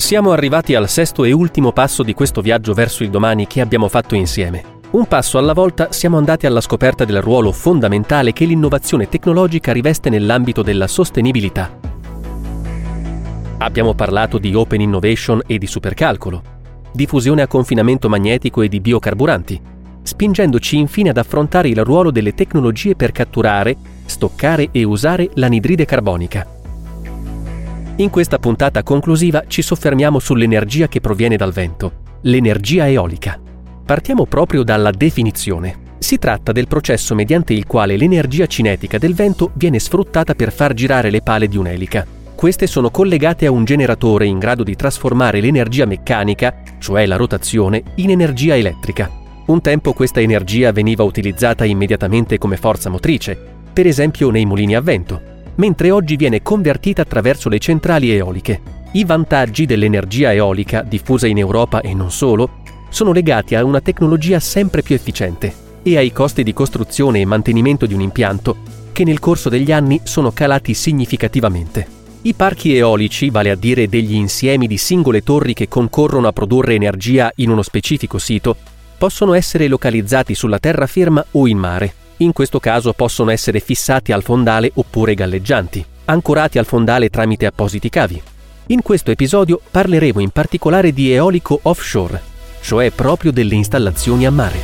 Siamo arrivati al sesto e ultimo passo di questo viaggio verso il domani che abbiamo fatto insieme. Un passo alla volta siamo andati alla scoperta del ruolo fondamentale che l'innovazione tecnologica riveste nell'ambito della sostenibilità. Abbiamo parlato di open innovation e di supercalcolo, di fusione a confinamento magnetico e di biocarburanti, spingendoci infine ad affrontare il ruolo delle tecnologie per catturare, stoccare e usare l'anidride carbonica. In questa puntata conclusiva ci soffermiamo sull'energia che proviene dal vento, l'energia eolica. Partiamo proprio dalla definizione. Si tratta del processo mediante il quale l'energia cinetica del vento viene sfruttata per far girare le pale di un'elica. Queste sono collegate a un generatore in grado di trasformare l'energia meccanica, cioè la rotazione, in energia elettrica. Un tempo questa energia veniva utilizzata immediatamente come forza motrice, per esempio nei mulini a vento, mentre oggi viene convertita attraverso le centrali eoliche. I vantaggi dell'energia eolica, diffusa in Europa e non solo, sono legati a una tecnologia sempre più efficiente e ai costi di costruzione e mantenimento di un impianto che nel corso degli anni sono calati significativamente. I parchi eolici, vale a dire degli insiemi di singole torri che concorrono a produrre energia in uno specifico sito, possono essere localizzati sulla terraferma o in mare. In questo caso possono essere fissati al fondale oppure galleggianti, ancorati al fondale tramite appositi cavi. In questo episodio parleremo in particolare di eolico offshore, cioè proprio delle installazioni a mare.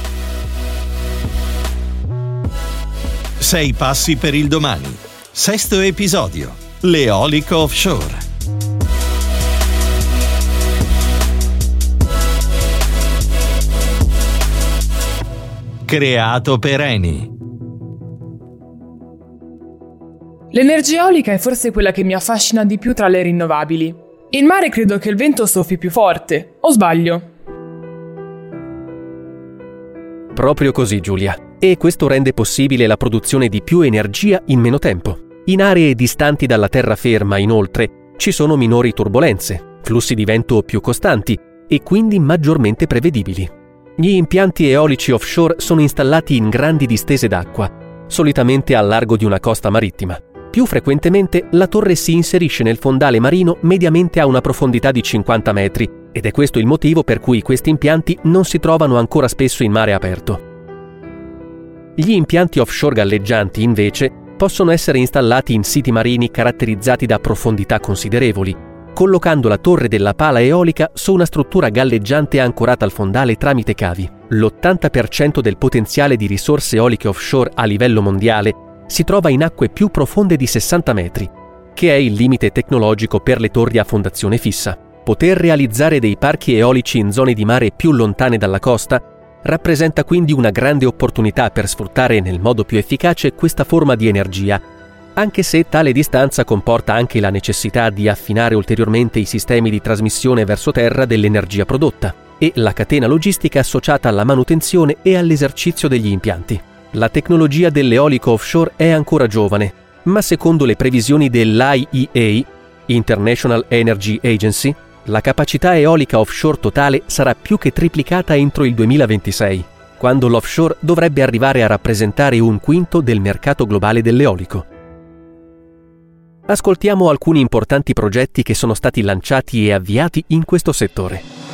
Sei passi per il domani. Sesto episodio. L'eolico offshore. Creato per Eni. L'energia eolica è forse quella che mi affascina di più tra le rinnovabili. In mare credo che il vento soffi più forte, o sbaglio? Proprio così, Giulia. E questo rende possibile la produzione di più energia in meno tempo. In aree distanti dalla terraferma, inoltre, ci sono minori turbulenze, flussi di vento più costanti e quindi maggiormente prevedibili. Gli impianti eolici offshore sono installati in grandi distese d'acqua, solitamente al largo di una costa marittima. Più frequentemente la torre si inserisce nel fondale marino mediamente a una profondità di 50 metri ed è questo il motivo per cui questi impianti non si trovano ancora spesso in mare aperto. Gli impianti offshore galleggianti, invece, possono essere installati in siti marini caratterizzati da profondità considerevoli, collocando la torre della pala eolica su una struttura galleggiante ancorata al fondale tramite cavi. L'80% del potenziale di risorse eoliche offshore a livello mondiale si trova in acque più profonde di 60 metri, che è il limite tecnologico per le torri a fondazione fissa. Poter realizzare dei parchi eolici in zone di mare più lontane dalla costa rappresenta quindi una grande opportunità per sfruttare nel modo più efficace questa forma di energia anche se tale distanza comporta anche la necessità di affinare ulteriormente i sistemi di trasmissione verso terra dell'energia prodotta e la catena logistica associata alla manutenzione e all'esercizio degli impianti. La tecnologia dell'eolico offshore è ancora giovane, ma secondo le previsioni dell'IEA, International Energy Agency, la capacità eolica offshore totale sarà più che triplicata entro il 2026, quando l'offshore dovrebbe arrivare a rappresentare un quinto del mercato globale dell'eolico. Ascoltiamo alcuni importanti progetti che sono stati lanciati e avviati in questo settore.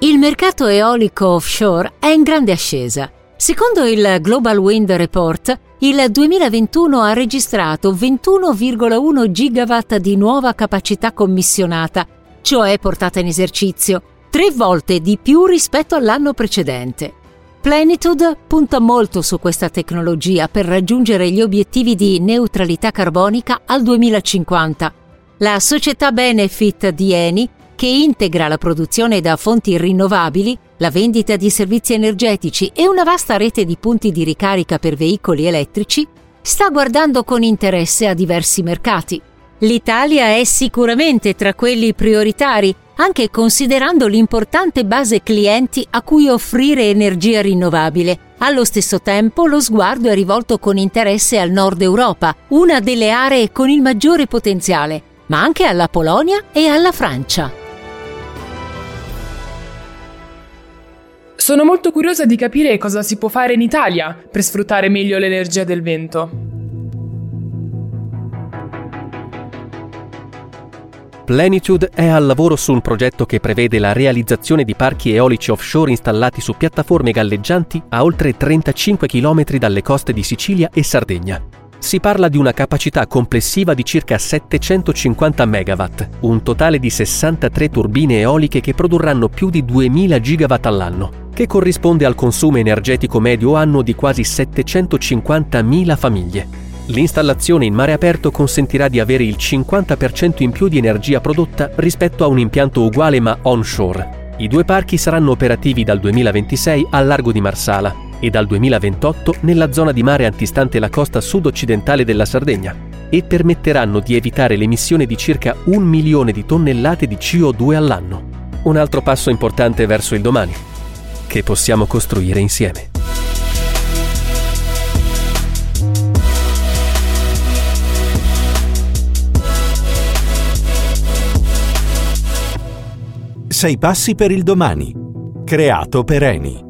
Il mercato eolico offshore è in grande ascesa. Secondo il Global Wind Report, il 2021 ha registrato 21,1 gigawatt di nuova capacità commissionata, cioè portata in esercizio, tre volte di più rispetto all'anno precedente. Plenitude punta molto su questa tecnologia per raggiungere gli obiettivi di neutralità carbonica al 2050. La società Benefit di Eni, che integra la produzione da fonti rinnovabili, la vendita di servizi energetici e una vasta rete di punti di ricarica per veicoli elettrici, sta guardando con interesse a diversi mercati. L'Italia è sicuramente tra quelli prioritari anche considerando l'importante base clienti a cui offrire energia rinnovabile. Allo stesso tempo lo sguardo è rivolto con interesse al nord Europa, una delle aree con il maggiore potenziale, ma anche alla Polonia e alla Francia. Sono molto curiosa di capire cosa si può fare in Italia per sfruttare meglio l'energia del vento. Plenitude è al lavoro su un progetto che prevede la realizzazione di parchi eolici offshore installati su piattaforme galleggianti a oltre 35 km dalle coste di Sicilia e Sardegna. Si parla di una capacità complessiva di circa 750 MW, un totale di 63 turbine eoliche che produrranno più di 2000 GW all'anno, che corrisponde al consumo energetico medio annuo di quasi 750.000 famiglie. L'installazione in mare aperto consentirà di avere il 50% in più di energia prodotta rispetto a un impianto uguale ma onshore. I due parchi saranno operativi dal 2026 al largo di Marsala e dal 2028 nella zona di mare antistante la costa sud-occidentale della Sardegna e permetteranno di evitare l'emissione di circa un milione di tonnellate di CO2 all'anno. Un altro passo importante verso il domani, che possiamo costruire insieme. Sei passi per il domani. Creato per Eni.